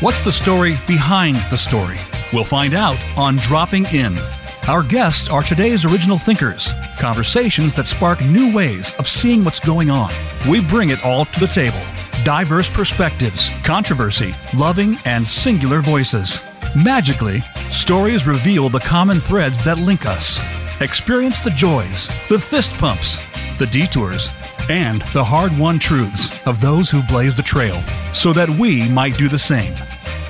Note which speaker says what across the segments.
Speaker 1: What's the story behind the story? We'll find out on Dropping In. Our guests are today's original thinkers, conversations that spark new ways of seeing what's going on. We bring it all to the table diverse perspectives, controversy, loving, and singular voices. Magically, stories reveal the common threads that link us. Experience the joys, the fist pumps, the detours, and the hard won truths of those who blaze the trail so that we might do the same.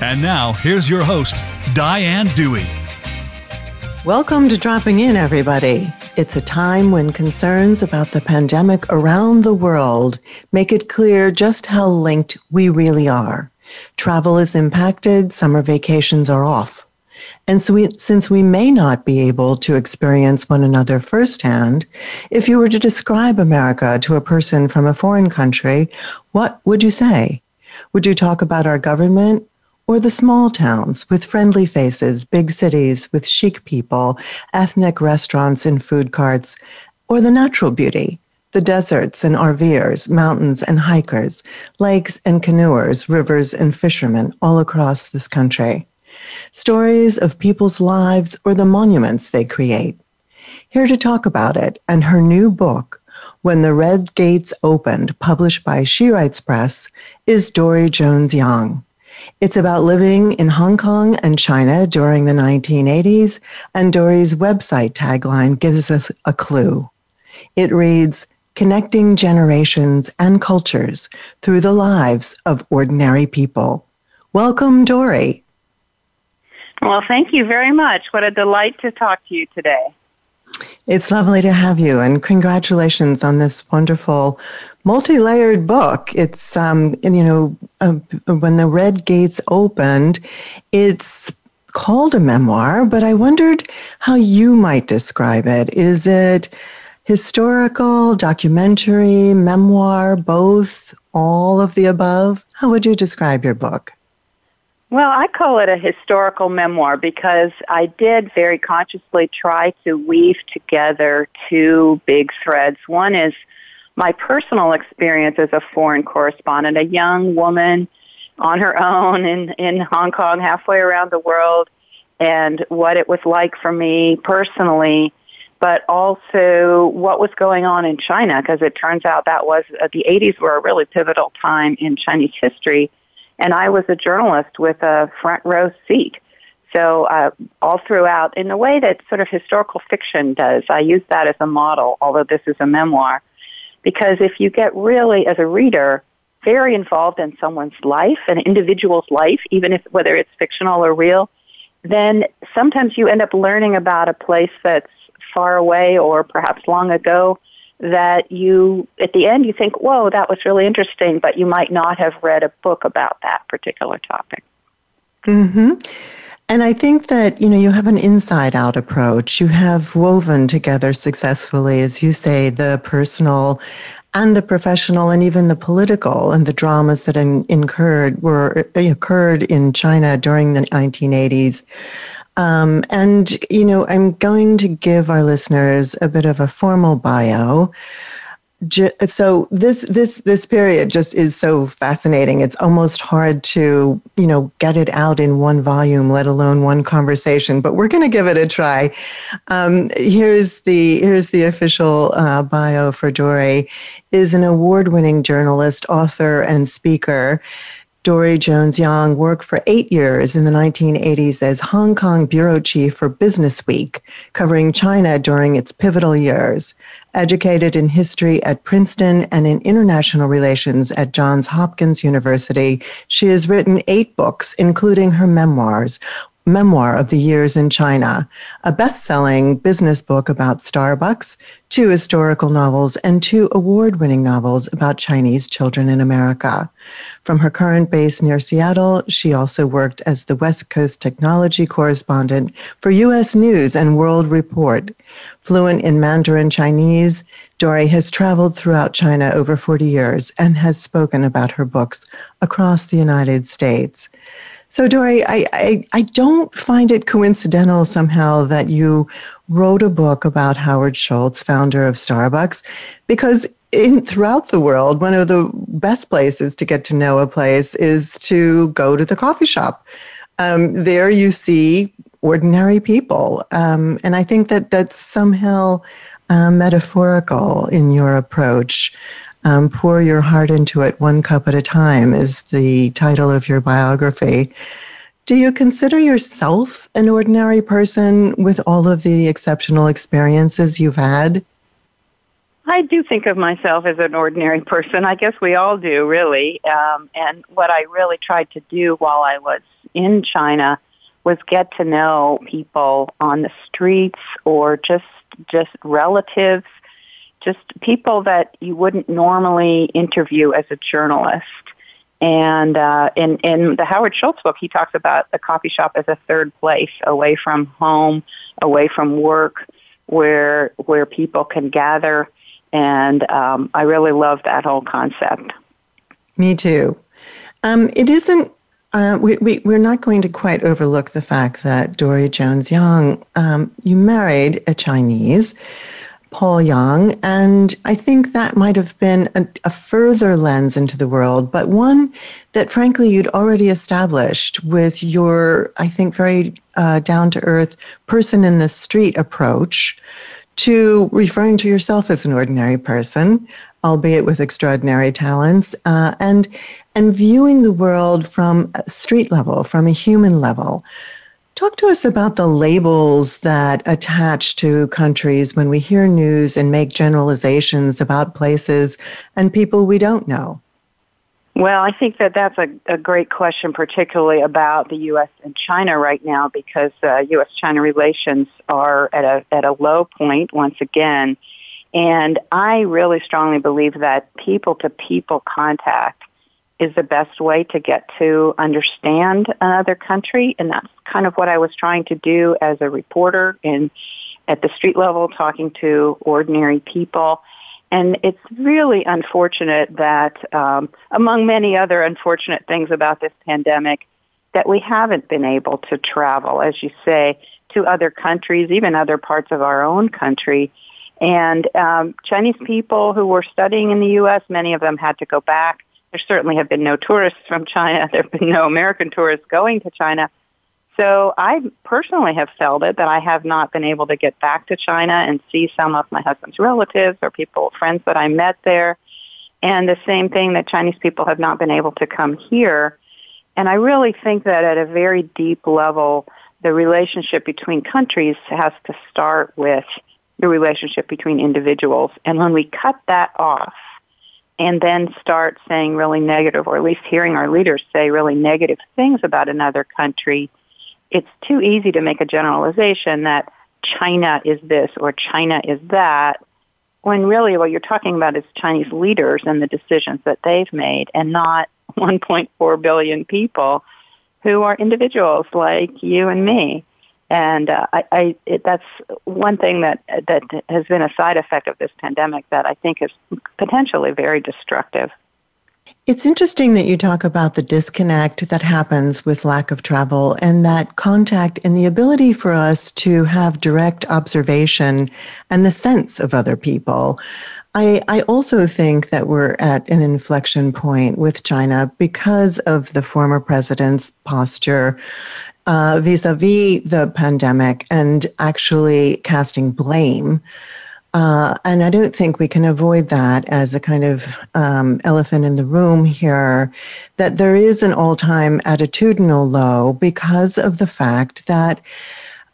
Speaker 1: And now, here's your host, Diane Dewey.
Speaker 2: Welcome to Dropping In, everybody. It's a time when concerns about the pandemic around the world make it clear just how linked we really are. Travel is impacted, summer vacations are off. And so we, since we may not be able to experience one another firsthand, if you were to describe America to a person from a foreign country, what would you say? Would you talk about our government, or the small towns with friendly faces, big cities with chic people, ethnic restaurants and food carts, or the natural beauty, the deserts and RVers, mountains and hikers, lakes and canoers, rivers and fishermen all across this country. Stories of people's lives or the monuments they create. Here to talk about it and her new book, When the Red Gates Opened, published by She Writes Press, is Dori Jones Yang. It's about living in Hong Kong and China during the 1980s, and Dori's website tagline gives us a clue. It reads, Connecting generations and cultures through the lives of ordinary people. Welcome, Dori.
Speaker 3: Well, thank you very much. What a delight to talk to you today.
Speaker 2: It's lovely to have you, and congratulations on this wonderful multi-layered book. It's um, you know uh, when the red gates opened, it's called a memoir, but I wondered how you might describe it. Is it historical, documentary, memoir, both, all of the above? How would you describe your book?
Speaker 3: Well, I call it a historical memoir because I did very consciously try to weave together two big threads. One is my personal experience as a foreign correspondent, a young woman on her own in, in Hong Kong, halfway around the world, and what it was like for me personally, but also what was going on in China, because it turns out that was uh, the 80s were a really pivotal time in Chinese history and I was a journalist with a front row seat. So uh, all throughout, in the way that sort of historical fiction does, I use that as a model, although this is a memoir, because if you get really, as a reader, very involved in someone's life, an individual's life, even if whether it's fictional or real, then sometimes you end up learning about a place that's far away or perhaps long ago that you, at the end, you think, whoa, that was really interesting, but you might not have read a book about that particular topic.
Speaker 2: Hmm. And I think that, you know, you have an inside out approach. You have woven together successfully, as you say, the personal and the professional and even the political and the dramas that in, incurred were occurred in China during the 1980s. Um, and, you know, I'm going to give our listeners a bit of a formal bio. So this this this period just is so fascinating. It's almost hard to you know get it out in one volume, let alone one conversation. But we're going to give it a try. Um, here's the here's the official uh, bio for Dori. Is an award-winning journalist, author, and speaker. Dori Jones Yang worked for eight years in the 1980s as Hong Kong bureau chief for Business Week, covering China during its pivotal years. Educated in history at Princeton and in international relations at Johns Hopkins University, she has written eight books, including her memoirs, memoir of the years in China, a best selling business book about Starbucks, two historical novels, and two award winning novels about Chinese children in America. From her current base near Seattle, she also worked as the West Coast technology correspondent for U.S. News and World Report. Fluent in Mandarin Chinese, Dori has traveled throughout China over 40 years and has spoken about her books across the United States. So, Dori, I, I, I, don't find it coincidental somehow that you wrote a book about Howard Schultz, founder of Starbucks, because in throughout the world, one of the best places to get to know a place is to go to the coffee shop. Um, there you see ordinary people, um, and I think that that's somehow uh, metaphorical in your approach. Um, pour your heart into it one cup at a time is the title of your biography. Do you consider yourself an ordinary person with all of the exceptional experiences you've had?
Speaker 3: I do think of myself as an ordinary person. I guess we all do, really. Um, and what I really tried to do while I was in China was get to know people on the streets or just just relatives, just people that you wouldn't normally interview as a journalist. And uh, in in the Howard Schultz book, he talks about the coffee shop as a third place, away from home, away from work, where where people can gather. And um, I really love that whole concept.
Speaker 2: Me too. Um, it isn't. Uh, we, we, we're not going to quite overlook the fact that Dori Jones Yang, um, you married a Chinese Paul Yang. And I think that might have been a, a, further lens into the world, but one that frankly you'd already established with your, I think, very uh, down to earth person in the street approach to referring to yourself as an ordinary person, albeit with extraordinary talents, uh, and and viewing the world from a street level, from a human level. Talk to us about the labels that attach to countries when we hear news and make generalizations about places and people we don't know.
Speaker 3: Well, I think that that's a, a great question, particularly about the U.S. and China right now, because uh, U.S.-China relations are at a at a low point once again, and I really strongly believe that people-to-people contact is the best way to get to understand another country, and that's kind of what I was trying to do as a reporter in at the street level, talking to ordinary people. And it's really unfortunate that, um, among many other unfortunate things about this pandemic, that we haven't been able to travel, as you say, to other countries, even other parts of our own country. And um, Chinese people who were studying in the U.S., many of them had to go back there certainly have been no tourists from China. There have been no American tourists going to China. So I personally have felt it that I have not been able to get back to China and see some of my husband's relatives or people, friends that I met there. And the same thing that Chinese people have not been able to come here. And I really think that at a very deep level, the relationship between countries has to start with the relationship between individuals. And when we cut that off, and then start saying really negative, or at least hearing our leaders say really negative things about another country, it's too easy to make a generalization that China is this or China is that, when really what you're talking about is Chinese leaders and the decisions that they've made, and not 1.4 billion people who are individuals like you and me. And uh, I, I it, that's one thing that that has been a side effect of this pandemic that I think is potentially very destructive.
Speaker 2: It's interesting that you talk about the disconnect that happens with lack of travel and that contact and the ability for us to have direct observation and the sense of other people. I, I also think that we're at an inflection point with China because of the former president's posture vis a vis the pandemic and actually casting blame. Uh, and I don't think we can avoid that as a kind of um, elephant in the room here, that there is an all time attitudinal low because of the fact that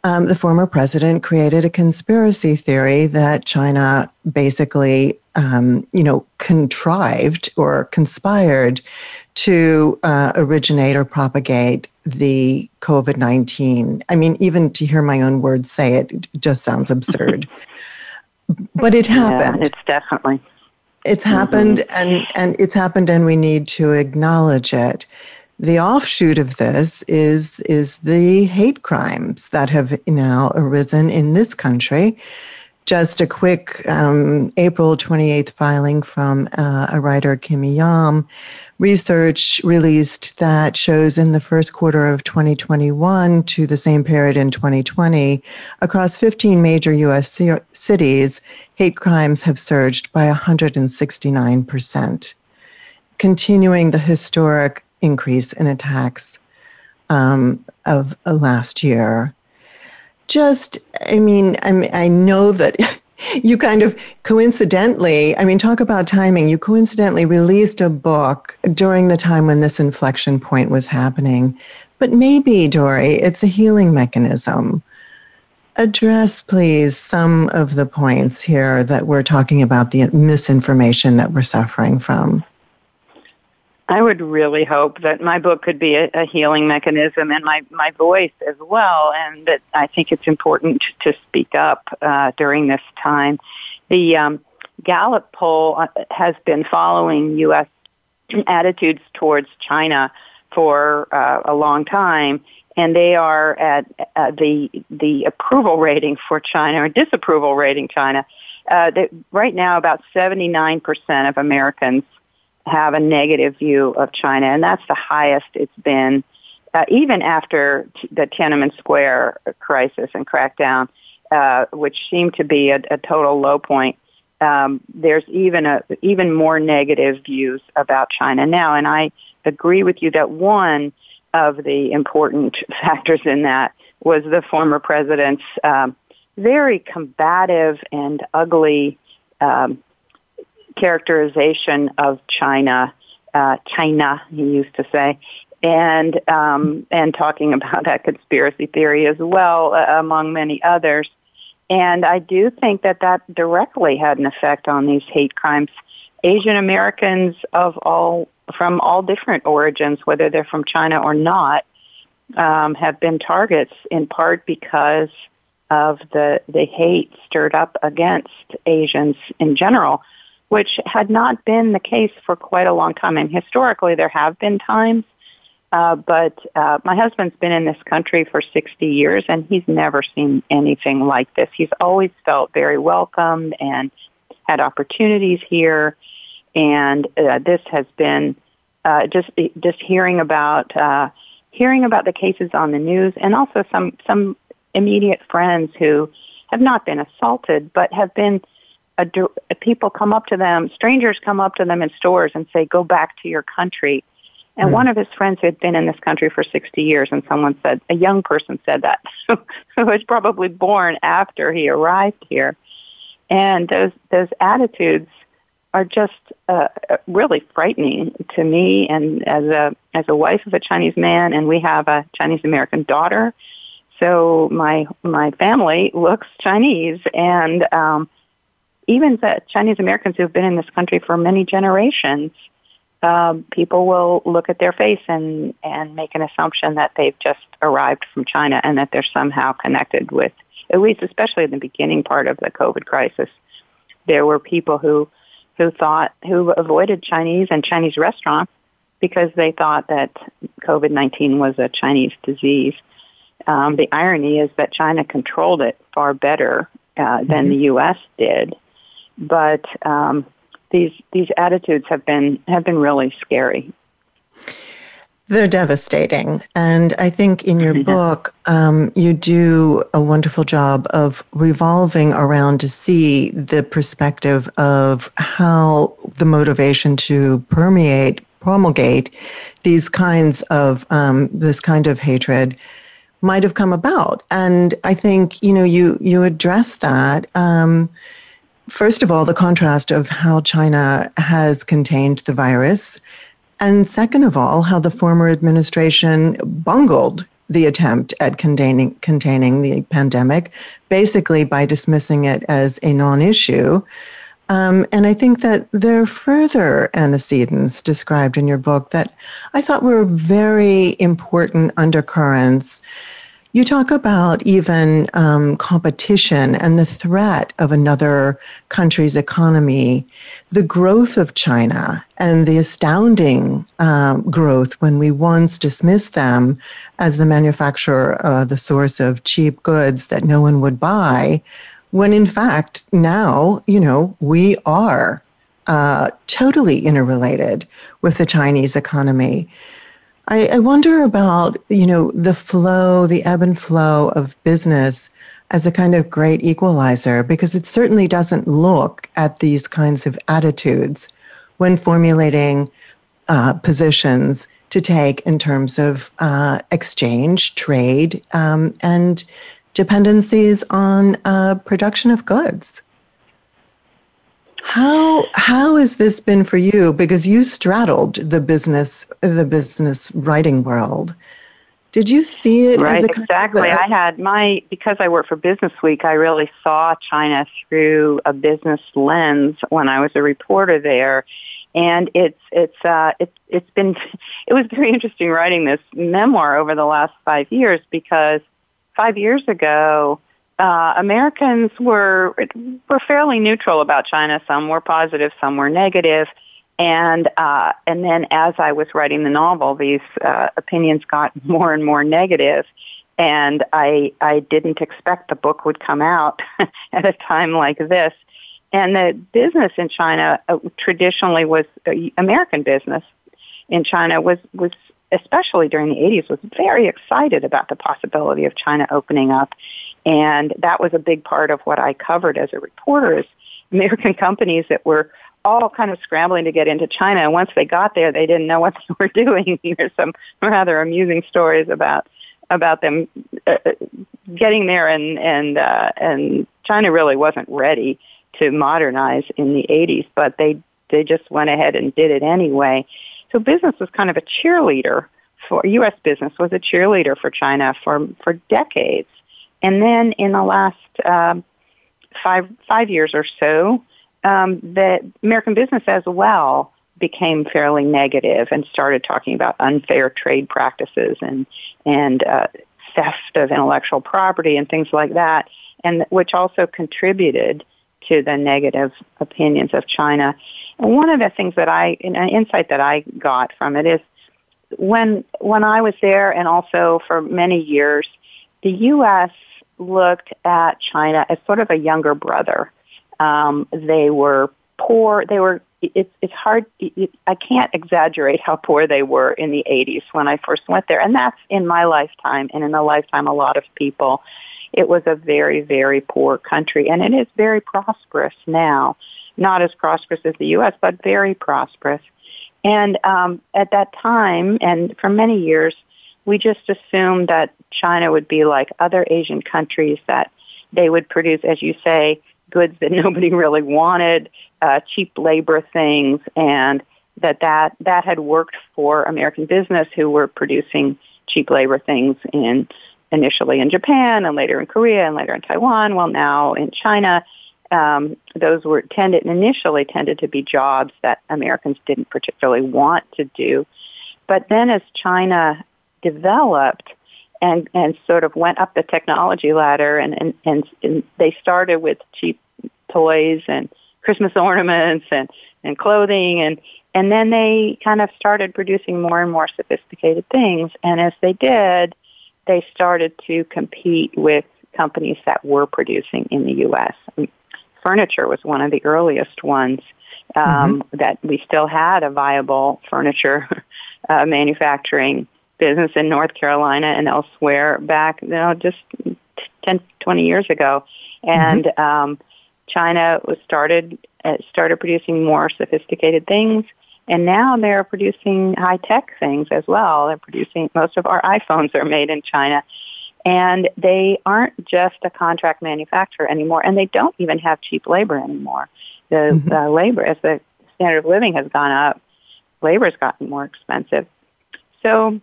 Speaker 2: um, the former president created a conspiracy theory that China basically, um, you know, contrived or conspired to uh, originate or propagate the COVID 19. I mean, even to hear my own words say it, it just sounds absurd. but it happened.
Speaker 3: Yeah, it's definitely.
Speaker 2: It's happened mm-hmm. and, and it's happened and we need to acknowledge it. The offshoot of this is is the hate crimes that have now arisen in this country just a quick um, April 28th filing from uh, a writer, Kimmy Yam. Research released that shows in the first quarter of 2021 to the same period in 2020, across 15 major U.S. Cities, hate crimes have surged by 169%, continuing the historic increase in attacks um, of uh, last year just, I mean, I mean, I know that you kind of coincidentally, I mean, talk about timing. You coincidentally released a book during the time when this inflection point was happening. But maybe, Dori, it's a healing mechanism. Address, please, some of the points here that we're talking about the misinformation that we're suffering from.
Speaker 3: I would really hope that my book could be a, a healing mechanism and my, my voice as well, and that I think it's important to speak up uh, during this time. The um, Gallup poll uh, has been following U.S. attitudes towards China for uh, a long time, and they are at uh, the the approval rating for China or disapproval rating China. Uh, they, right now, about 79% of Americans have a negative view of China, and that's the highest it's been, uh, even after t- the Tiananmen Square crisis and crackdown, uh, which seemed to be a, a total low point. Um, there's even a even more negative views about China now, and I agree with you that one of the important factors in that was the former president's um, very combative and ugly um, characterization of China, uh, China, he used to say, and um, and talking about that conspiracy theory as well, uh, among many others. And I do think that that directly had an effect on these hate crimes. Asian Americans of all from all different origins, whether they're from China or not, um, have been targets in part because of the the hate stirred up against Asians in general which had not been the case for quite a long time. And historically, there have been times, uh, but uh, my husband's been in this country for 60 years, and he's never seen anything like this. He's always felt very welcomed and had opportunities here, and uh, this has been uh, just just hearing about uh, hearing about the cases on the news, and also some some immediate friends who have not been assaulted, but have been a, people come up to them, strangers come up to them in stores and say, "Go back to your country." And mm. one of his friends had been in this country for 60 years, and someone said, a young person said that, who was probably born after he arrived here. And those those attitudes are just uh, really frightening to me. And as a as a wife of a Chinese man, and we have a Chinese American daughter, so my my family looks Chinese, and um, even the Chinese Americans who have been in this country for many generations, um, people will look at their face and, and make an assumption that they've just arrived from China and that they're somehow connected with, at least especially in the beginning part of the COVID crisis. There were people who, who thought, who avoided Chinese and Chinese restaurants because they thought that COVID-19 was a Chinese disease. Um, the irony is that China controlled it far better uh, than mm-hmm. the U.S. did but um, these these attitudes have been have been really scary.
Speaker 2: They're devastating. And I think in your book, um, you do a wonderful job of revolving around to see the perspective of how the motivation to permeate, promulgate these kinds of, um, this kind of hatred might have come about. And I think, you know, you, you address that. Um, First of all, the contrast of how China has contained the virus. And second of all, how the former administration bungled the attempt at containing, containing the pandemic, basically by dismissing it as a non issue. Um, and I think that there are further antecedents described in your book that I thought were very important undercurrents you talk about even um, competition and the threat of another country's economy, the growth of China, and the astounding um, growth when we once dismissed them as the manufacturer, uh, the source of cheap goods that no one would buy. when in fact now, you know, we are uh, totally interrelated with the Chinese economy. I, I wonder about, you know, the flow, the ebb and flow of business as a kind of great equalizer, because it certainly doesn't look at these kinds of attitudes when formulating uh, positions to take in terms of uh, exchange, trade, um, and dependencies on uh, production of goods. How how has this been for you? Because you straddled the business the business writing world. Did you see it?
Speaker 3: Right, exactly. I had my because I work for Business Week. I really saw China through a business lens when I was a reporter there, and it's it's uh, it's it's been it was very interesting writing this memoir over the last five years because five years ago uh, Americans were were fairly neutral about China. Some were positive, some were negative, and uh, and then as I was writing the novel, these uh, opinions got more and more negative, and I I didn't expect the book would come out at a time like this. And the business in China uh, traditionally was uh, American business in China was was especially during the 80s was very excited about the possibility of China opening up and that was a big part of what I covered as a reporter is American companies that were all kind of scrambling to get into China. And once they got there, they didn't know what they were doing. There's some rather amusing stories about about them uh, getting there, and and uh, and China really wasn't ready to modernize in the 80s, but they they just went ahead and did it anyway. So business was kind of a cheerleader for U.S. business was a cheerleader for China for for decades. And then in the last um, five five years or so, um, the American business as well became fairly negative and started talking about unfair trade practices and and uh, theft of intellectual property and things like that, and which also contributed to the negative opinions of China. And one of the things that I, an insight that I got from it is when when I was there, and also for many years, the U.S looked at China as sort of a younger brother. Um, they were poor. They were. It's it's hard. It, I can't exaggerate how poor they were in the 80s when I first went there, and that's in my lifetime and in the lifetime of a lot of people. It was a very very poor country, and it is very prosperous now. Not as prosperous as the U.S., but very prosperous. And um, at that time, and for many years, we just assumed that China would be like other Asian countries that they would produce, as you say, goods that nobody really wanted, uh, cheap labor things, and that, that that had worked for American business who were producing cheap labor things in initially in Japan and later in Korea and later in Taiwan. Well, now in China, um, those were tended initially tended to be jobs that Americans didn't particularly want to do. But then as China developed and and sort of went up the technology ladder and and, and, and they started with cheap toys and Christmas ornaments and and clothing and and then they kind of started producing more and more sophisticated things and as they did they started to compete with companies that were producing in the US. furniture was one of the earliest ones um, mm-hmm. that we still had a viable furniture uh, manufacturing business in North Carolina and elsewhere back, you know, just 10, 20 years ago. And mm-hmm. um, China was started uh, started producing more sophisticated things, and now they're producing high tech things as well. They're producing most of our iPhones are made in China, and they aren't just a contract manufacturer anymore, and they don't even have cheap labor anymore. The, mm-hmm. the labor, as the standard of living has gone up, labor has gotten more expensive. So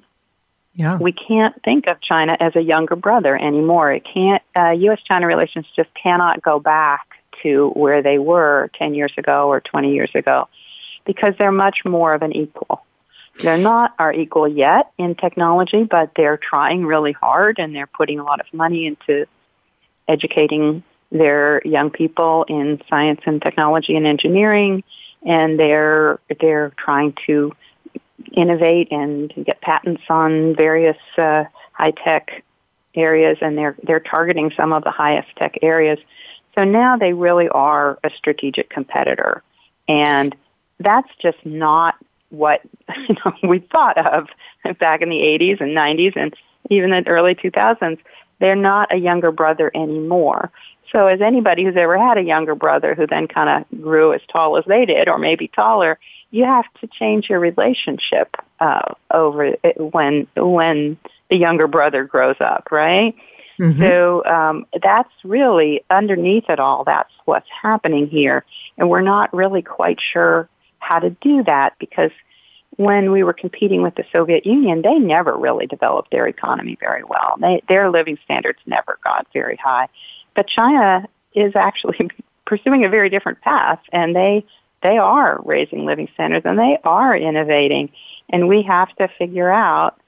Speaker 2: yeah.
Speaker 3: We can't think of China as a younger brother anymore. It can't. Uh, U.S.-China relations just cannot go back to where they were 10 years ago or 20 years ago, because they're much more of an equal. They're not our equal yet in technology, but they're trying really hard and they're putting a lot of money into educating their young people in science and technology and engineering, and they're they're trying to innovate and get patents on various uh, high tech areas, and they're they're targeting some of the highest tech areas. So now they really are a strategic competitor. And that's just not what you know, we thought of back in the 80s and 90s and even the early 2000s. They're not a younger brother anymore. So as anybody who's ever had a younger brother who then kind of grew as tall as they did or maybe taller, you have to change your relationship uh, over it when when the younger brother grows up, right? Mm-hmm. So um, that's really underneath it all. That's what's happening here, and we're not really quite sure how to do that because when we were competing with the Soviet Union, they never really developed their economy very well. They, their living standards never got very high. But China is actually pursuing a very different path, and they they are raising living standards and they are innovating, and we have to figure out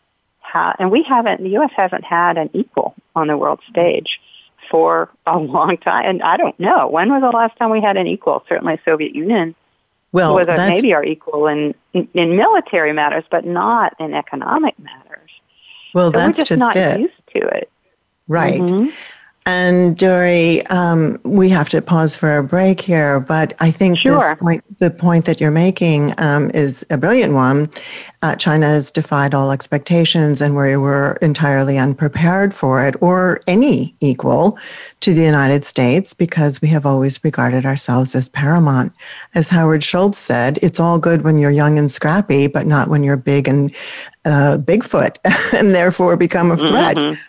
Speaker 3: how. And we haven't. The U.S. hasn't had an equal on the world stage for a long time, and I don't know when was the last time we had an equal. Certainly, Soviet Union well, was a, maybe our equal in, in, military matters, but not in economic matters.
Speaker 2: Well,
Speaker 3: so
Speaker 2: that's
Speaker 3: we're just,
Speaker 2: just
Speaker 3: not
Speaker 2: it.
Speaker 3: used to it.
Speaker 2: Right.
Speaker 3: Mm-hmm.
Speaker 2: And Dori, um, we have to pause for a break here, but I think
Speaker 3: sure.
Speaker 2: this point, the point that you're making um, is a brilliant one. Uh, China has defied all expectations, and we were entirely unprepared for it or any equal to the United States because we have always regarded ourselves as paramount. As Howard Schultz said, it's all good when you're young and scrappy, but not when you're big and uh, Bigfoot, and therefore become a threat. Mm-hmm.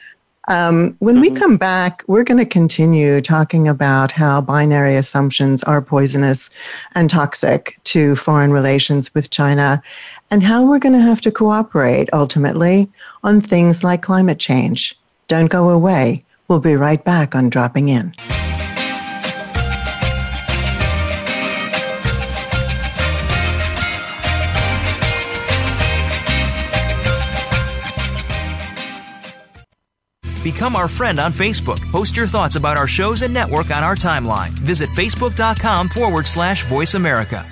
Speaker 2: Um, when mm-hmm. we come back, we're going to continue talking about how binary assumptions are poisonous and toxic to foreign relations with China and how we're going to have to cooperate ultimately on things like climate change. Don't go away. We'll be right back on Dropping In.
Speaker 4: Become our friend on Facebook. Post your thoughts about our shows and network on our timeline. Visit facebook.com forward slash voice America.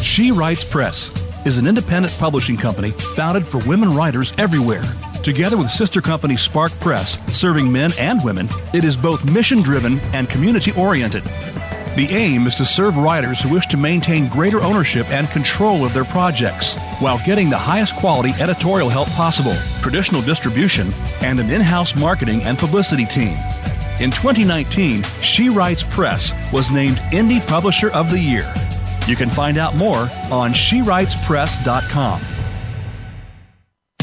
Speaker 1: She Writes Press is an independent publishing company founded for women writers everywhere. Together with sister company Spark Press, serving men and women, it is both mission driven and community oriented. The aim is to serve writers who wish to maintain greater ownership and control of their projects while getting the highest quality editorial help possible, traditional distribution, and an in house marketing and publicity team. In 2019, She Writes Press was named Indie Publisher of the Year. You can find out more on SheWritesPress.com.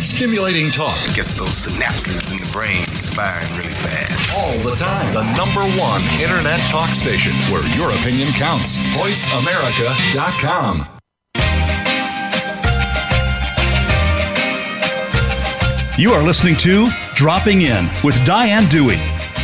Speaker 5: Stimulating talk
Speaker 6: it gets those synapses in the brain firing really fast.
Speaker 5: All the time. The number one internet talk station where your opinion counts. VoiceAmerica.com.
Speaker 1: You are listening to Dropping In with Diane Dewey.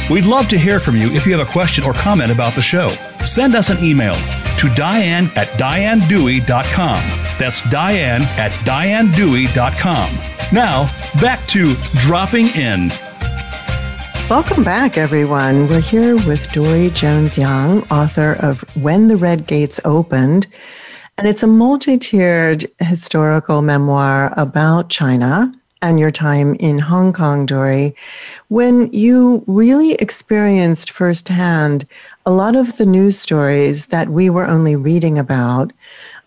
Speaker 1: We'd love to hear from you if you have a question or comment about the show. Send us an email to diane at dianedewey.com. That's diane at dianedewey.com. Now, back to Dropping In.
Speaker 2: Welcome back, everyone. We're here with Dori Jones Yang, author of When the Red Gates Opened. And it's a multi tiered historical memoir about China and your time in Hong Kong, Dori, when you really experienced firsthand a lot of the news stories that we were only reading about.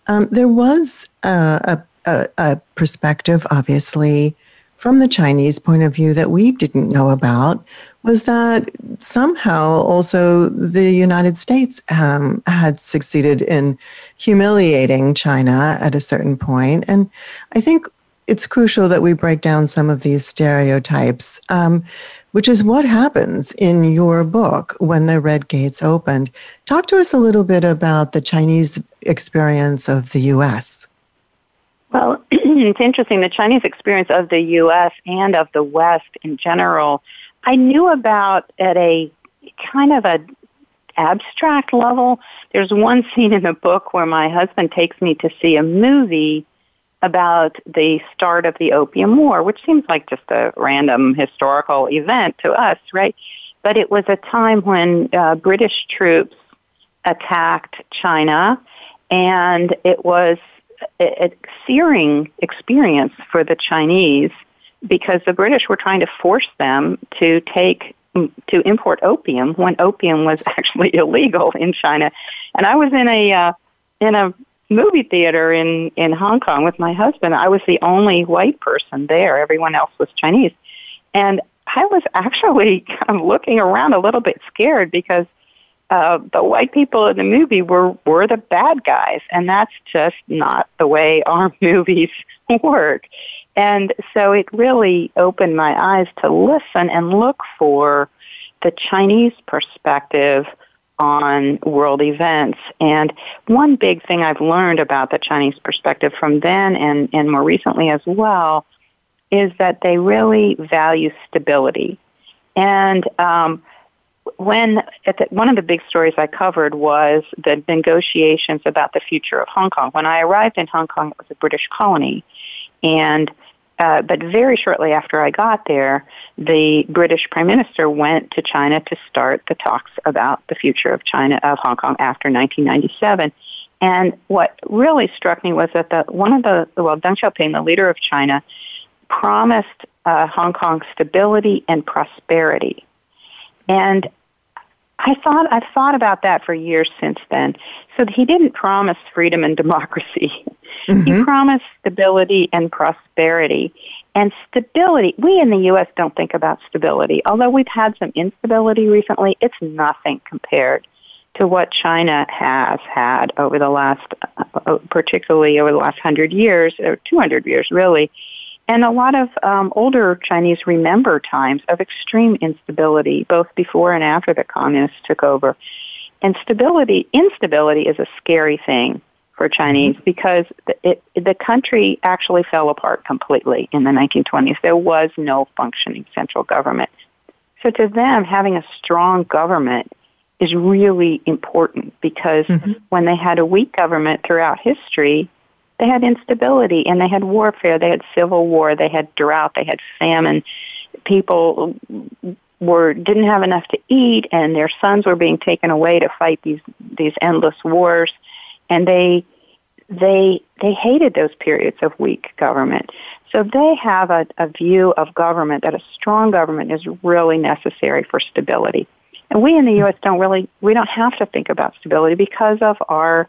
Speaker 2: Um, there was a, a, a perspective, obviously, from the Chinese point of view that we didn't know about was that somehow also the United States um, had succeeded in humiliating China at a certain point. And I think it's crucial that we break down some of these stereotypes, um, which is what happens in your book when the Red Gates opened. Talk to us a little bit about the Chinese experience of the U.S.
Speaker 3: Well, it's interesting. The Chinese experience of the U.S. and of the West in general, I knew about at a kind of a abstract level. There's one scene in the book where my husband takes me to see a movie about the start of the Opium War, which seems like just a random historical event to us, right? But it was a time when uh, British troops attacked China, and it was a, searing experience for the Chinese because the British were trying to force them to take to import opium when opium was actually illegal in China. And I was in a uh, in a movie theater in in Hong Kong with my husband. I was the only white person there. Everyone else was Chinese, and I was actually kind of looking around a little bit scared because uh, the white people in the movie were were the bad guys, and that's just not the way our movies work. And so it really opened my eyes to listen and look for the Chinese perspective on world events. And one big thing I've learned about the Chinese perspective from then and, and more recently as well is that they really value stability. And um, when the, one of the big stories I covered was the negotiations about the future of Hong Kong. When I arrived in Hong Kong, it was a British colony, and uh, but very shortly after I got there, the British Prime Minister went to China to start the talks about the future of China of Hong Kong after 1997. And what really struck me was that the one of the well, Deng Xiaoping, the leader of China, promised uh, Hong Kong stability and prosperity. And I thought I've thought about that for years since then. So he didn't promise freedom and democracy. Mm-hmm. He promised stability and prosperity. And stability, we in the U.S. don't think about stability. Although we've had some instability recently, it's nothing compared to what China has had over the last, uh, particularly over the last hundred years, or 200 years really. And a lot of um, older Chinese remember times of extreme instability, both before and after the communists took over. And stability, instability is a scary thing for Chinese mm-hmm. because it, the country actually fell apart completely in the 1920s. There was no functioning central government. So to them, having a strong government is really important because mm-hmm. when they had a weak government throughout history, they had instability and they had warfare, they had civil war, they had drought, they had famine. People were didn't have enough to eat and their sons were being taken away to fight these these endless wars and they they they hated those periods of weak government. So they have a, a view of government that a strong government is really necessary for stability. And we in the US don't really we don't have to think about stability because of our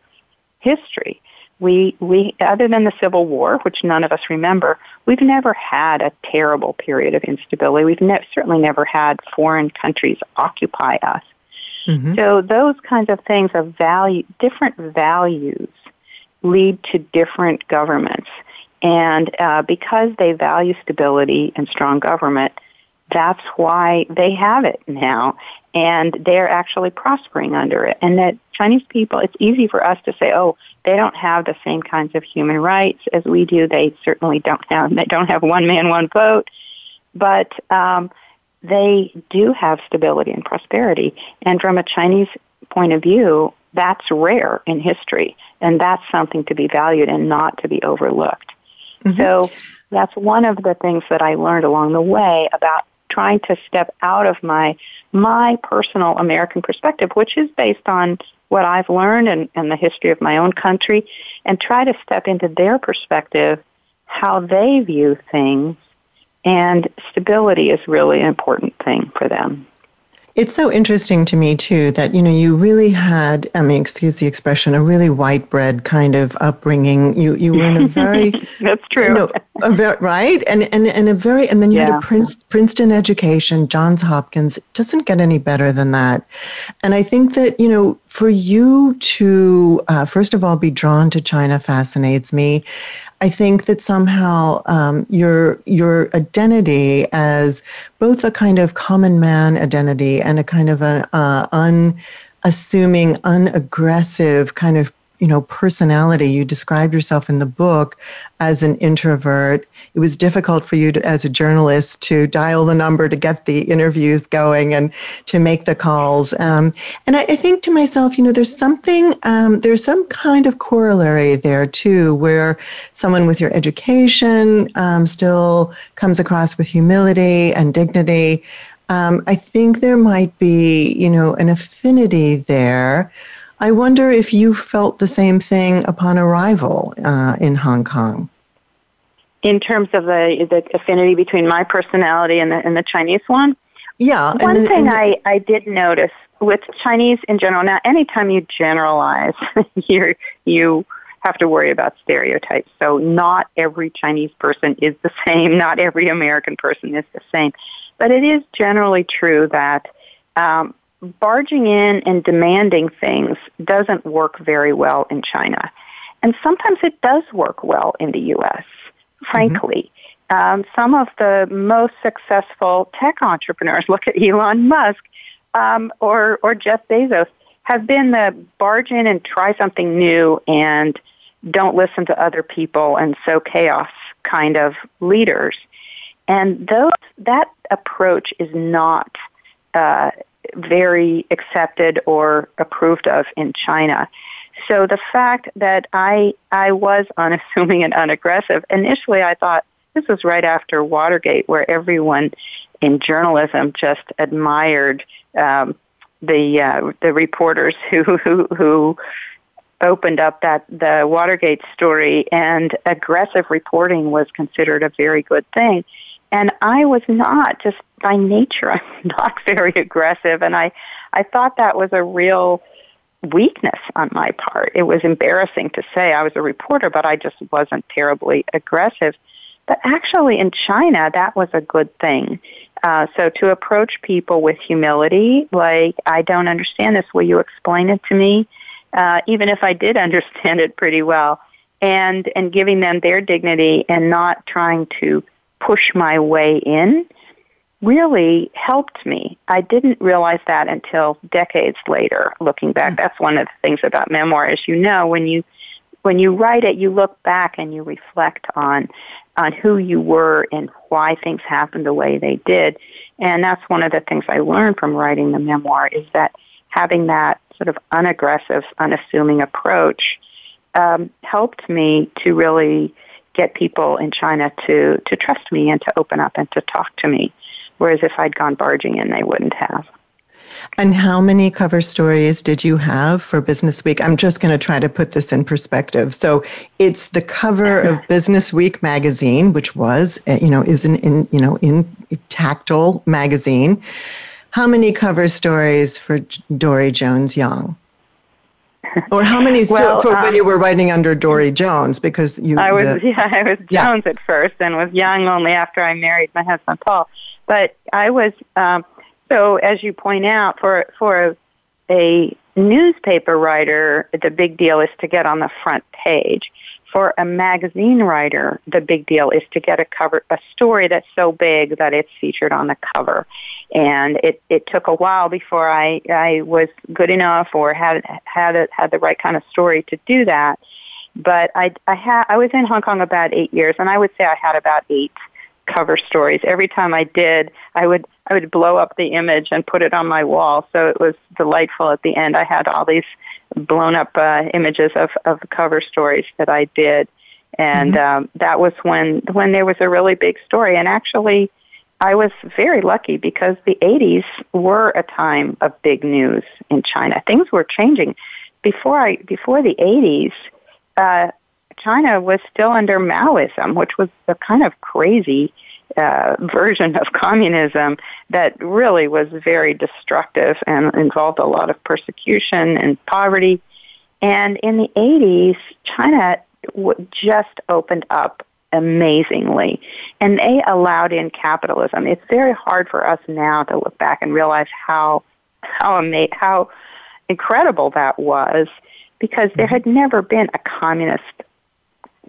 Speaker 3: history we we other than the civil war which none of us remember we've never had a terrible period of instability. We've ne- certainly never had foreign countries occupy us. Mm-hmm. so those kinds of things of value different values lead to different governments. And uh, because they value stability and strong government that's why they have it now and they're actually prospering under it. And that Chinese people, it's easy for us to say, oh, they don't have the same kinds of human rights as we do. They certainly don't have, they don't have one man, one vote. But um, they do have stability and prosperity. And from a Chinese point of view, that's rare in history. And that's something to be valued and not to be overlooked. Mm-hmm. So that's one of the things that I learned along the way about trying to step out of my my personal American perspective, which is based on what I've learned and, and the history of my own country, and try to step into their perspective, how they view things, and stability is really an important thing for them.
Speaker 2: It's so interesting to me too that you know you really had I mean excuse the expression a really white bread kind of upbringing. You you were in a very
Speaker 3: that's true. You know,
Speaker 2: a very, right and and and a very and then you yeah. had a Prince, Princeton education, Johns Hopkins. It doesn't get any better than that. And I think that you know for you to uh, first of all be drawn to China fascinates me. I think that somehow um, your your identity as both a kind of common man identity and a kind of an uh, unassuming, unaggressive kind of you know personality. You describe yourself in the book as an introvert. It was difficult for you to, as a journalist to dial the number to get the interviews going and to make the calls. Um, and I, I, think to myself you know there's something um, there's some kind of corollary there too where someone with your education um, still comes across with humility and dignity. Um, i think there might be you know an affinity there I wonder if you felt the same thing upon arrival uh, in Hong Kong.
Speaker 3: In terms of the, the affinity between my personality and the, and the Chinese one?
Speaker 2: Yeah.
Speaker 3: One and, thing and, I, I did notice with Chinese in general, now anytime you generalize, you you have to worry about stereotypes. So not every Chinese person is the same. Not every American person is the same. But it is generally true that um, barging in and demanding things doesn't work very well in China. And sometimes it does work well in the U.S., frankly. Mm-hmm. Um, some of the most successful tech entrepreneurs, look at Elon Musk um, or, or Jeff Bezos, have been the barge in and try something new and don't listen to other people and sow chaos kind of leaders. And those, that approach is not uh, very accepted or approved of in China. So the fact that I I was unassuming and unaggressive, initially I thought this was right after Watergate, where everyone in journalism just admired um, the uh, the reporters who who who opened up that the Watergate story, and aggressive reporting was considered a very good thing. And I was not just by nature. I'm not very aggressive, and I I thought that was a real weakness on my part. It was embarrassing to say I was a reporter, but I just wasn't terribly aggressive. But actually, in China, that was a good thing. Uh, so to approach people with humility, like I don't understand this, will you explain it to me? Uh, even if I did understand it pretty well, and and giving them their dignity and not trying to push my way in really helped me. I didn't realize that until decades later, looking back. Hmm. That's one of the things about memoir, as you know, when you when you write it, you look back and you reflect on on who you were and why things happened the way they did. And that's one of the things I learned from writing the memoir is that having that sort of unaggressive, unassuming approach um, helped me to really get people in China to to trust me and to open up and to talk to me. Whereas if I'd gone barging in, they wouldn't have.
Speaker 2: And how many cover stories did you have for Business Week? I'm just going to try to put this in perspective. So it's the cover of Business Week magazine, which was, uh, you know, is an in, you know, in tactile magazine. How many cover stories for Dori Jones Yang? Or how many well, for um, when you were writing under Dori Jones? Because you,
Speaker 3: I was, the, yeah, I was Jones yeah. at first, and was Yang only after I married my husband Paul. But I was um, so, as you point out, for for a, a newspaper writer, the big deal is to get on the front page. For a magazine writer, the big deal is to get a cover a story that's so big that it's featured on the cover. And it, it took a while before I, I was good enough or had had it, had the right kind of story to do that. But I I had I was in Hong Kong about eight years, and I would say I had about eight cover stories. Every time I did, I would I would blow up the image and put it on my wall. So it was delightful at the end. I had all these blown up uh, images of of cover stories that I did, and mm-hmm. um, that was when when there was a really big story. And actually, I was very lucky because the 80s were a time of big news in China. Things were changing before I before the 80s. Uh, China was still under Maoism, which was a kind of crazy uh, version of communism that really was very destructive and involved a lot of persecution and poverty. And in the 80s, China just opened up amazingly and they allowed in capitalism. It's very hard for us now to look back and realize how how ama- how incredible that was because there had never been a communist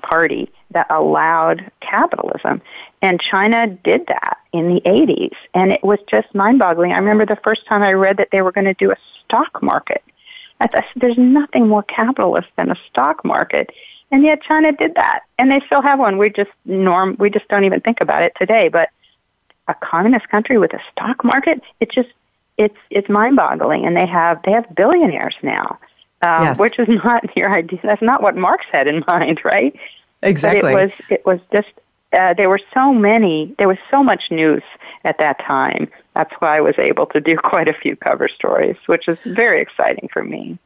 Speaker 3: party that allowed capitalism. And China did that in the 80s. And it was just mind boggling. I remember the first time I read that they were going to do a stock market. I thought, there's nothing more capitalist than a stock market. And yet China did that. And they still have one. We just norm we just don't even think about it today. But a communist country with a stock market, it just it's it's mind boggling. And they have they have billionaires now um, yes. which is not your idea. That's not what Marx had in mind, right?
Speaker 2: Exactly.
Speaker 3: But it was it was just uh, there were so many. There was so much news at that time. That's why I was able to do quite a few cover stories, which is very exciting for me.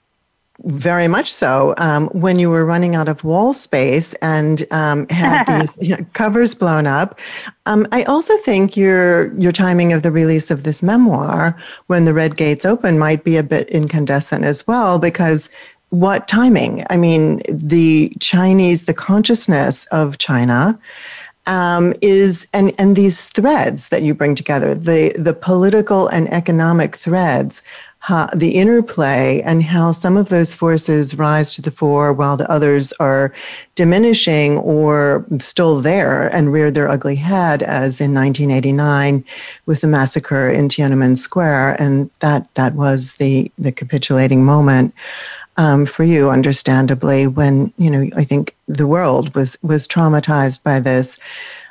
Speaker 2: very much so. Um, when you were running out of wall space and um, had these you know, covers blown up, um, I also think your your timing of the release of this memoir, when the red gates open, might be a bit incandescent as well, because what timing? I mean, the Chinese, the consciousness of China. Um, is and and these threads that you bring together the the political and economic threads how, the interplay and how some of those forces rise to the fore while the others are diminishing or still there and rear their ugly head, as in 1989 with the massacre in Tiananmen Square. And that, that was the, the capitulating moment. Um, for you, understandably, when you know I think the world was was traumatized by this.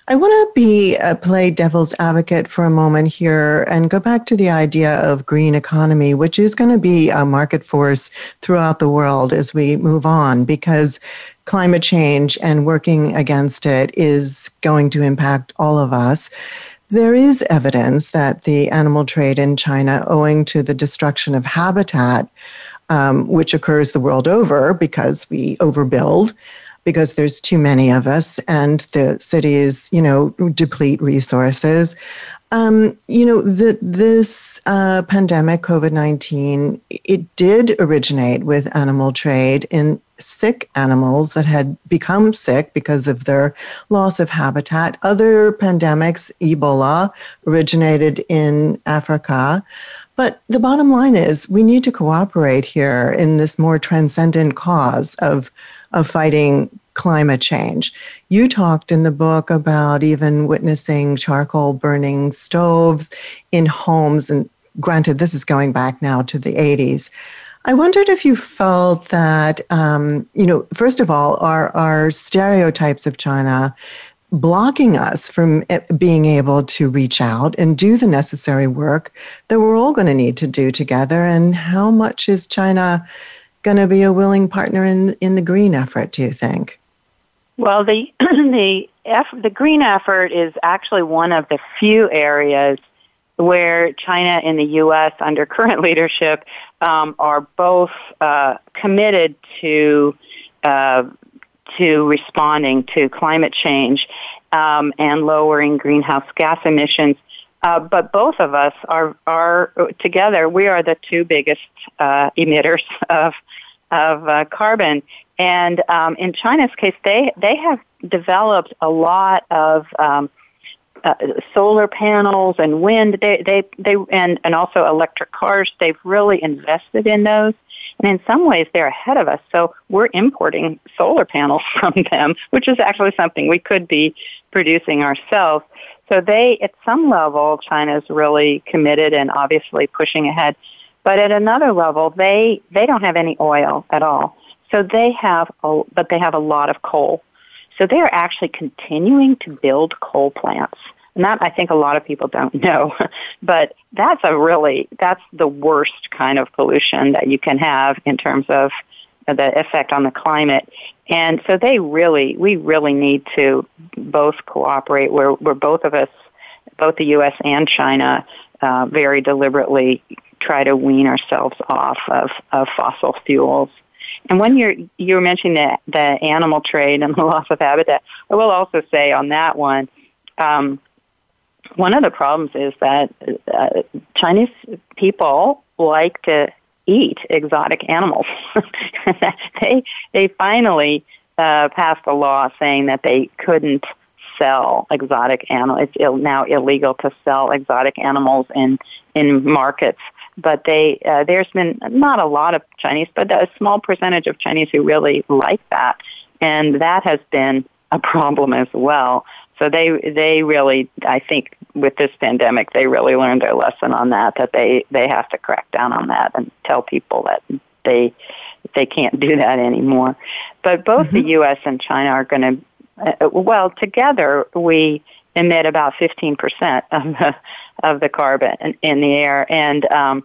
Speaker 2: I want to be a uh, play devil's advocate for a moment here and go back to the idea of green economy, which is going to be a market force throughout the world as we move on, because climate change and working against it is going to impact all of us. There is evidence that the animal trade in China, owing to the destruction of habitat, um, which occurs the world over because we overbuild, because there's too many of us and the cities, you know, deplete resources. Um, you know, the, this uh, pandemic, COVID 19, it did originate with animal trade in sick animals that had become sick because of their loss of habitat. Other pandemics, Ebola, originated in Africa. But the bottom line is we need to cooperate here in this more transcendent cause of of fighting climate change. You talked in the book about even witnessing charcoal burning stoves in homes. And granted, this is going back now to the 80s. I wondered if you felt that, um, you know, first of all, are stereotypes of China blocking us from being able to reach out and do the necessary work that we're all going to need to do together? And how much is China going to be a willing partner in in the green effort? Do you think?
Speaker 3: Well, the the the green effort is actually one of the few areas where China and the U.S. under current leadership um, are both uh, committed to uh, to responding to climate change um, and lowering greenhouse gas emissions. Uh, but both of us are are together. We are the two biggest uh, emitters of of uh, carbon. And um, in China's case, they they have developed a lot of um, uh, solar panels and wind. They they they and and also electric cars. They've really invested in those. And in some ways, they're ahead of us. So we're importing solar panels from them, which is actually something we could be producing ourselves. So they, at some level, China's really committed and obviously pushing ahead. But at another level, they, they don't have any oil at all. So they have, a, but they have a lot of coal. So they are actually continuing to build coal plants. And that I think a lot of people don't know. but that's a really, that's the worst kind of pollution that you can have in terms of the effect on the climate. And so they really, we really need to both cooperate where, where both of us, both the U.S. and China, uh, very deliberately try to wean ourselves off of, of fossil fuels. And when you're you're mentioning the, the animal trade and the loss of habitat, I will also say on that one, um, one of the problems is that uh, Chinese people like to eat exotic animals. they they finally uh, passed a law saying that they couldn't sell exotic animals. It's Ill, now illegal to sell exotic animals in in markets but they uh, there's been not a lot of Chinese, but a small percentage of Chinese who really like that, and that has been a problem as well. So they they really I think with this pandemic they really learned their lesson on that that they they have to crack down on that and tell people that they they can't do that anymore. But both mm-hmm. the U.S. and China are going to uh, well together we emit about 15% of the, of the carbon in, in the air. And um,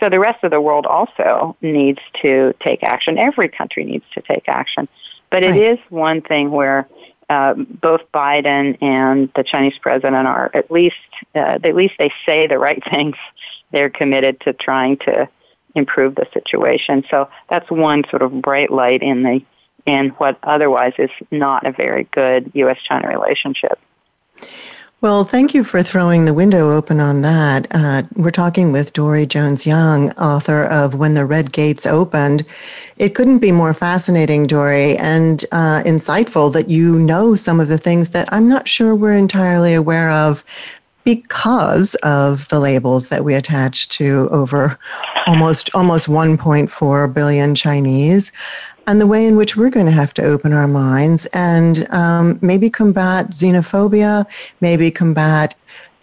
Speaker 3: so the rest of the world also needs to take action. Every country needs to take action. But it right. is one thing where uh, both Biden and the Chinese president are at least, uh, at least they say the right things. They're committed to trying to improve the situation. So that's one sort of bright light in the in what otherwise is not a very good U.S.-China relationship.
Speaker 2: Well, thank you for throwing the window open on that. Uh, we're talking with Dori Jones Yang, author of When the Red Gates Opened. It couldn't be more fascinating, Dori, and uh, insightful that you know some of the things that I'm not sure we're entirely aware of because of the labels that we attach to over almost almost 1.4 billion Chinese and the way in which we're going to have to open our minds and um, maybe combat xenophobia, maybe combat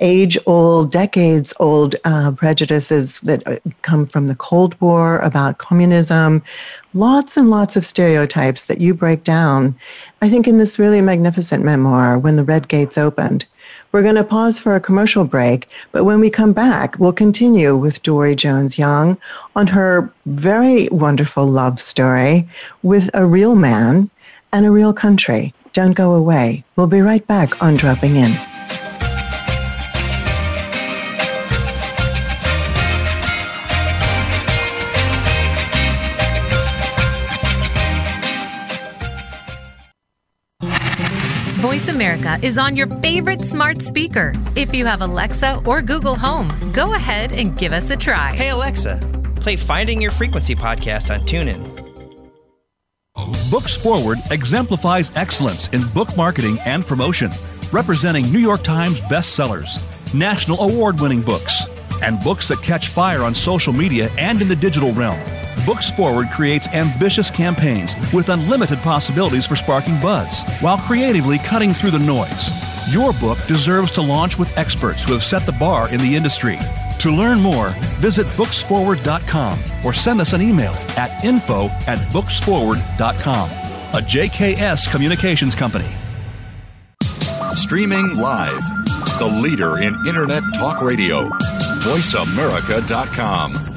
Speaker 2: age old, decades old uh, prejudices that uh, come from the Cold War about communism, lots and lots of stereotypes that you break down, I think, in this really magnificent memoir, When the Red Gates Opened. We're going to pause for a commercial break, but when we come back, we'll continue with Dori Jones Yang on her very wonderful love story with a real man and a real country. Don't go away. We'll be right back on Dropping In.
Speaker 7: Voice America is on your favorite smart speaker. If you have Alexa or Google Home, go ahead and give us a try.
Speaker 8: Hey, Alexa, play Finding Your Frequency podcast on TuneIn.
Speaker 1: Books Forward exemplifies excellence in book marketing and promotion, representing New York Times bestsellers, national award winning books, and books that catch fire on social media and in the digital realm. Books Forward creates ambitious campaigns with unlimited possibilities for sparking buzz while creatively cutting through the noise. Your book deserves to launch with experts who have set the bar in the industry. To learn more, visit booksforward.com or send us an email at info at booksforward.com. A JKS Communications Company.
Speaker 5: Streaming live. The leader in Internet talk radio. VoiceAmerica.com.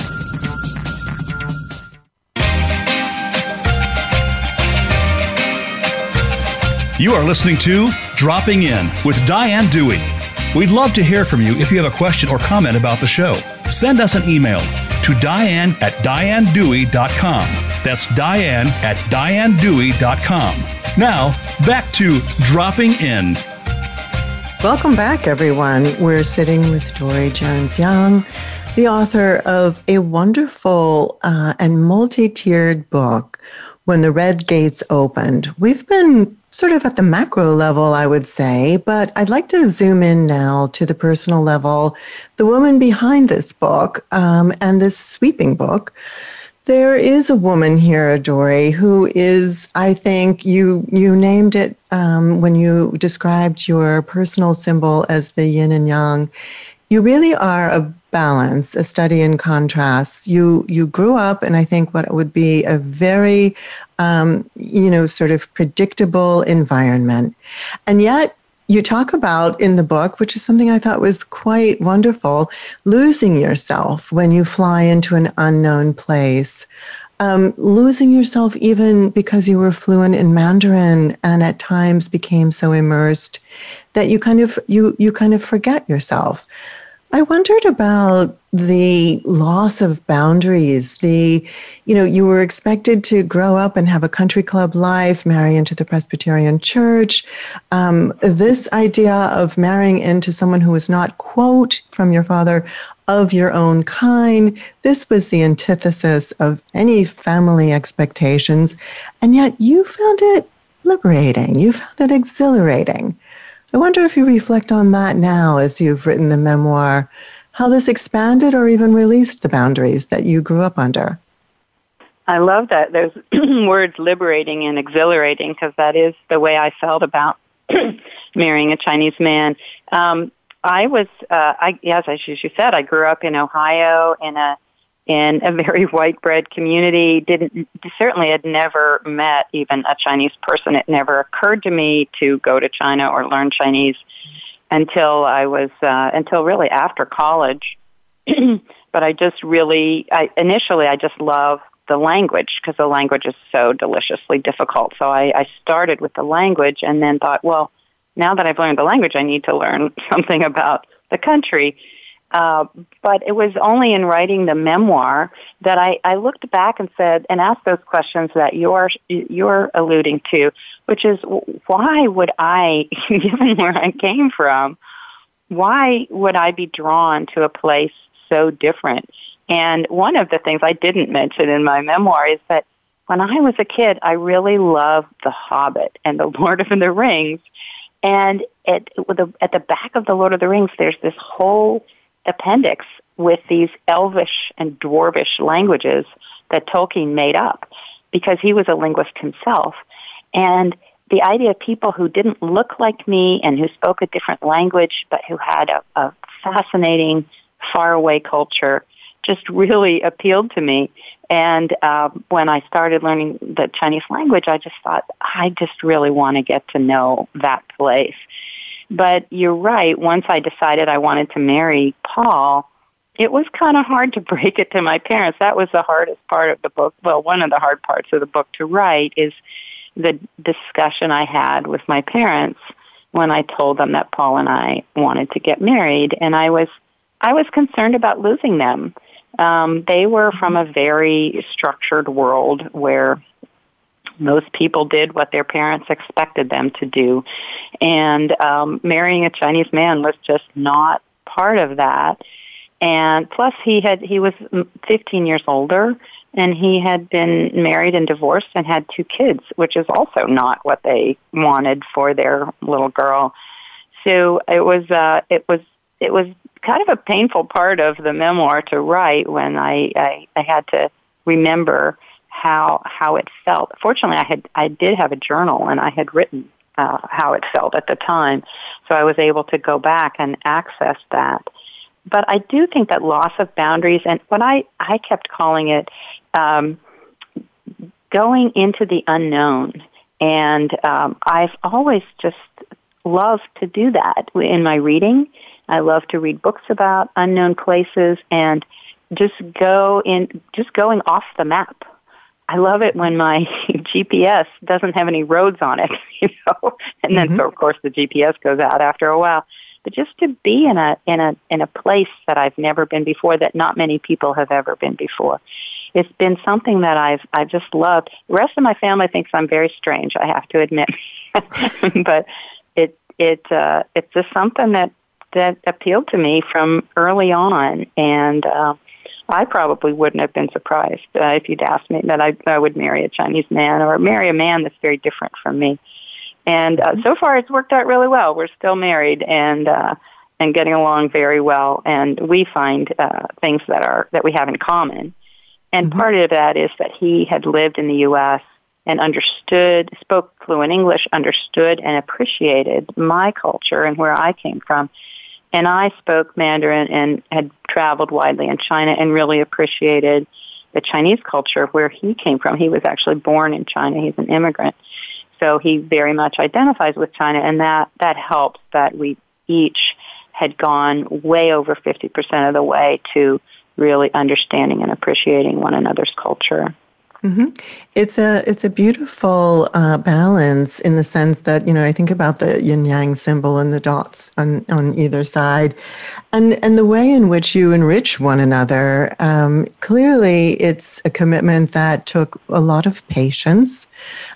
Speaker 1: You are listening to Dropping In with Diane Dewey. We'd love to hear from you if you have a question or comment about the show. Send us an email to diane at dianedewey.com. That's diane at dianedewey.com. Now, back to Dropping In.
Speaker 2: Welcome back, everyone. We're sitting with Dori Jones Yang, the author of a wonderful uh, and multi tiered book, When the Red Gates Opened. We've been sort of at the macro level, I would say, but I'd like to zoom in now to the personal level. The woman behind this book um, and this sweeping book. There is a woman here, Dori, who is, I think, you you named it um, when you described your personal symbol as the yin and yang. You really are a balance, a study in contrasts. You you grew up in I think what would be a very um, you know sort of predictable environment, and yet you talk about in the book, which is something I thought was quite wonderful, losing yourself when you fly into an unknown place. Um, losing yourself even because you were fluent in Mandarin and at times became so immersed that you kind of you you kind of forget yourself. I wondered about the loss of boundaries. The, you know, you were expected to grow up and have a country club life, marry into the Presbyterian church. Um, this idea of marrying into someone who was not, quote, from your father, of your own kind, this was the antithesis of any family expectations. And yet you found it liberating, you found it exhilarating. I wonder if you reflect on that now as you've written the memoir, how this expanded or even released the boundaries that you grew up under.
Speaker 3: I love that. Those words liberating and exhilarating because that is the way I felt about marrying a Chinese man. Um, I was, uh, I, yes, as you said, I grew up in Ohio in a in a very white bread community. Didn't certainly had never met even a Chinese person. It never occurred to me to go to China or learn Chinese until I was uh, until really after college. but I just really, I initially I just love the language because the language is so deliciously difficult. So I, I started with the language and then thought, well, now that I've learned the language, I need to learn something about the country. Uh, but it was only in writing the memoir that I, I looked back and said and asked those questions that you're you're alluding to, which is why would I, given where I came from, why would I be drawn to a place so different? And one of the things I didn't mention in my memoir is that when I was a kid, I really loved The Hobbit and The Lord of the Rings. And at, at the back of The Lord of the Rings, there's this whole appendix with these elvish and dwarvish languages that Tolkien made up because he was a linguist himself. And the idea of people who didn't look like me and who spoke a different language but who had a, a fascinating faraway culture just really appealed to me. And uh, when I started learning the Chinese language, I just thought, I just really want to get to know that place. But you're right, once I decided I wanted to marry Paul, it was kind of hard to break it to my parents. That was the hardest part of the book. Well, one of the hard parts of the book to write is the discussion I had with my parents when I told them that Paul and I wanted to get married, and I was I was concerned about losing them. Um, they were from a very structured world where most people did what their parents expected them to do, and um, marrying a Chinese man was just not part of that. And plus, he had he was 15 years older, and he had been married and divorced and had two kids, which is also not what they wanted for their little girl. So it was uh, it was it was kind of a painful part of the memoir to write when I, I, I had to remember how how it felt. Fortunately, I had I did have a journal and I had written uh, how it felt at the time, so I was able to go back and access that. But I do think that loss of boundaries and what I I kept calling it um, going into the unknown, and um, I've always just loved to do that in my reading I love to read books about unknown places and just go in, just going off the map. I love it when my GPS doesn't have any roads on it, you know, and then mm-hmm. so of course the GPS goes out after a while. But just to be in a in a in a place that I've never been before, that not many people have ever been before, it's been something that I've I just loved. The rest of my family thinks I'm very strange. I have to admit, but it it uh, it's just something that that appealed to me from early on, and uh, I probably wouldn't have been surprised uh, if you'd asked me that I, I would marry a Chinese man or marry a man that's very different from me. And uh, so far, it's worked out really well. We're still married and uh, and getting along very well, and we find uh, things that are that we have in common. And mm-hmm. part of that is that he had lived in the U.S. and understood, spoke fluent English, understood and appreciated my culture and where I came from and I spoke Mandarin and had traveled widely in China and really appreciated the Chinese culture where he came from. He was actually born in China. He's an immigrant. So he very much identifies with China and that, that helps that we each had gone way over 50% of the way to really understanding and appreciating one another's culture.
Speaker 2: Mm-hmm. It's a it's a beautiful uh, balance in the sense that you know I think about the yin yang symbol and the dots on on either side, and and the way in which you enrich one another. Um, clearly, it's a commitment that took a lot of patience,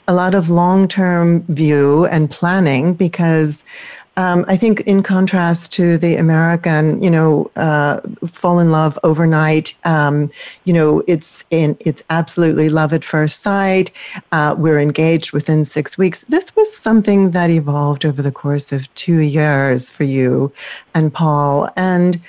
Speaker 2: a lot of long term view and planning because um, I think, in contrast to the American, you know, uh, fall in love overnight, um, you know, it's in, it's absolutely love at first sight. Uh, we're engaged within six weeks. This was something that evolved over the course of two years for you and Paul. And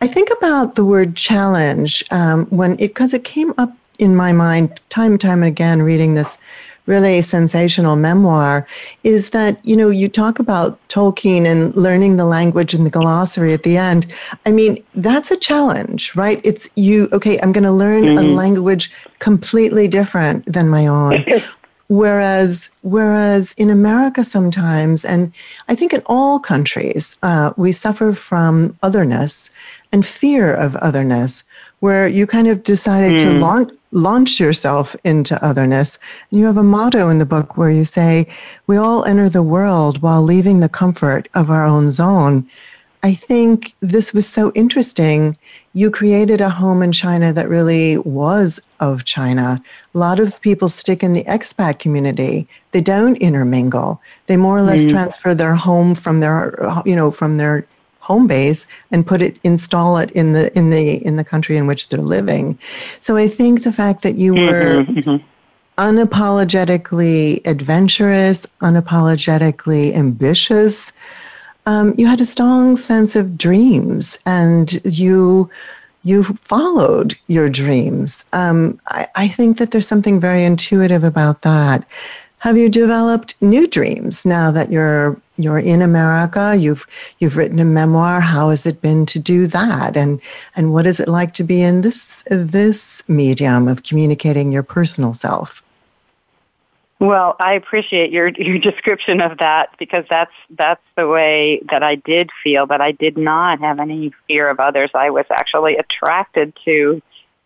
Speaker 2: I think about the word challenge um, when it because it came up in my mind time and time and again reading this really sensational memoir is that, you know, you talk about Tolkien and learning the language and the glossary at the end. I mean, that's a challenge, right? It's you, okay, I'm going to learn mm-hmm. a language completely different than my own. Whereas, whereas in America sometimes, and I think in all countries, uh, we suffer from otherness and fear of otherness, where you kind of decided mm. to launch launch yourself into otherness. And you have a motto in the book where you say, We all enter the world while leaving the comfort of our own zone. I think this was so interesting. You created a home in China that really was of China. A lot of people stick in the expat community. They don't intermingle. They more or less mm. transfer their home from their, you know, from their home base and put it, install it in the in the in the country in which they're living. So I think the fact that you were. Mm-hmm, mm-hmm unapologetically adventurous, unapologetically ambitious. Um, you had a strong sense of dreams, and you you followed your dreams. Um, I, I think that there's something very intuitive about that. Have you developed new dreams now that you're you're in America? You've you've written a memoir. How has it been to do that? And and what is it like to be in this this medium of communicating your personal self?
Speaker 3: Well, I appreciate your your description of that because that's that's the way that I did feel, but I did not have any fear of others. I was actually attracted to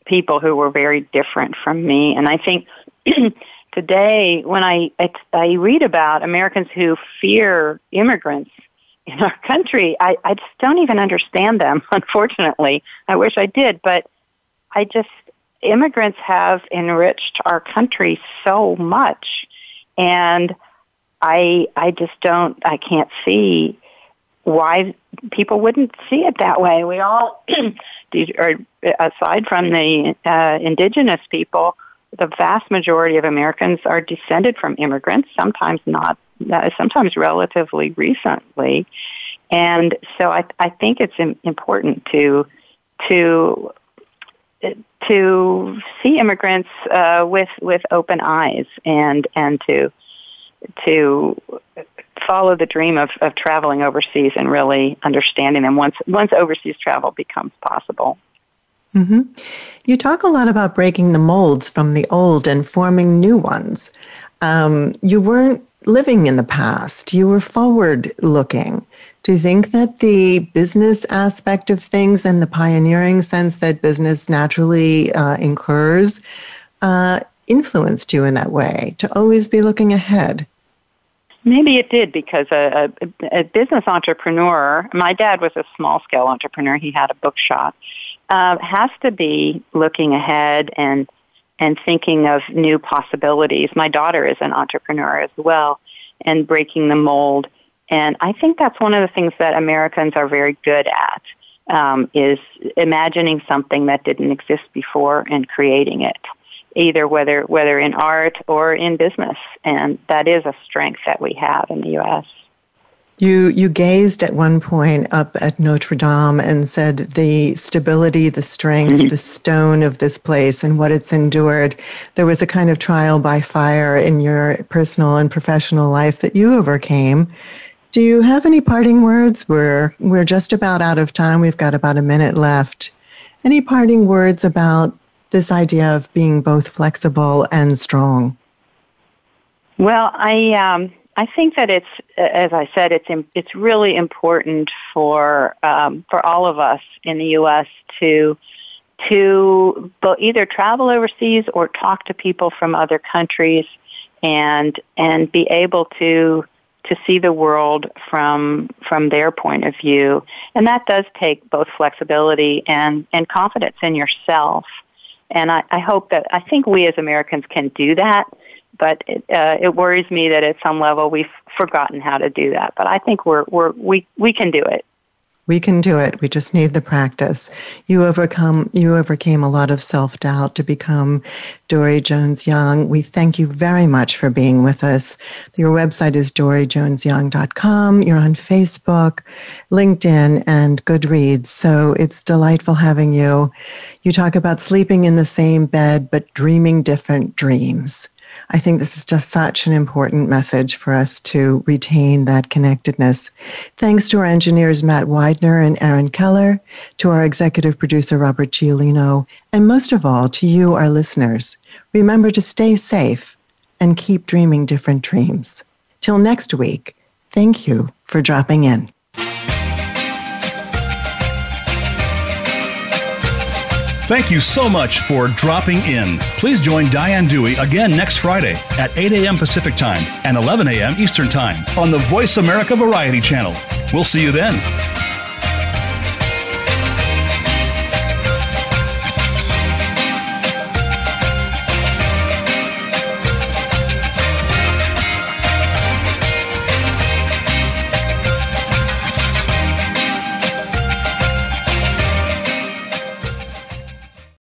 Speaker 3: people who were very different from me, and I think today when I I I read about Americans who fear immigrants in our country, I I just don't even understand them. Unfortunately, I wish I did, but I just immigrants have enriched our country so much and i i just don't i can't see why people wouldn't see it that way we all are aside from the uh, indigenous people the vast majority of americans are descended from immigrants sometimes not uh, sometimes relatively recently and so i i think it's important to to to see immigrants uh, with with open eyes and and to to follow the dream of, of traveling overseas and really understanding them once once overseas travel becomes possible.
Speaker 2: Mm-hmm. You talk a lot about breaking the molds from the old and forming new ones. Um, you weren't living in the past; you were forward looking. Do you think that the business aspect of things and the pioneering sense that business naturally uh, incurs uh, influenced you in that way to always be looking ahead?
Speaker 3: Maybe it did because a, a, a business entrepreneur, my dad was a small scale entrepreneur, he had a bookshop, uh, has to be looking ahead and and thinking of new possibilities. My daughter is an entrepreneur as well and breaking the mold and I think that's one of the things that Americans are very good at um, is imagining something that didn't exist before and creating it, either whether whether in art or in business. And that is a strength that we have in the U.S.
Speaker 2: You you gazed at one point up at Notre Dame and said the stability, the strength, mm-hmm. the stone of this place and what it's endured. There was a kind of trial by fire in your personal and professional life that you overcame. Do you have any parting words? We're we're just about out of time. We've got about a minute left. Any parting words about this idea of being both flexible and strong?
Speaker 3: Well, I um, I think that it's as I said, it's it's really important for um, for all of us in the U.S. to to either travel overseas or talk to people from other countries and and be able to to see the world from from their point of view and that does take both flexibility and and confidence in yourself and I, I hope that I think we as Americans can do that but it, uh, it worries me that at some level we've forgotten how to do that but I think we're we're we we can do it
Speaker 2: we can do it. We just need the practice. You overcome you overcame a lot of self-doubt to become Dori Jones Yang. We thank you very much for being with us. Your website is dorijonesyang.com. You're on Facebook, LinkedIn, and Goodreads. So it's delightful having you. You talk about sleeping in the same bed but dreaming different dreams. I think this is just such an important message for us to retain that connectedness. Thanks to our engineers, Matt Widener and Aaron Keller, to our executive producer, Robert Giolino, and most of all, to you, our listeners. Remember to stay safe and keep dreaming different dreams. Till next week, thank you for dropping in.
Speaker 1: Thank you so much for dropping in. Please join Diane Dewey again next Friday at 8 a.m. Pacific Time and 11 a.m. Eastern Time on the Voice America Variety Channel. We'll see you then.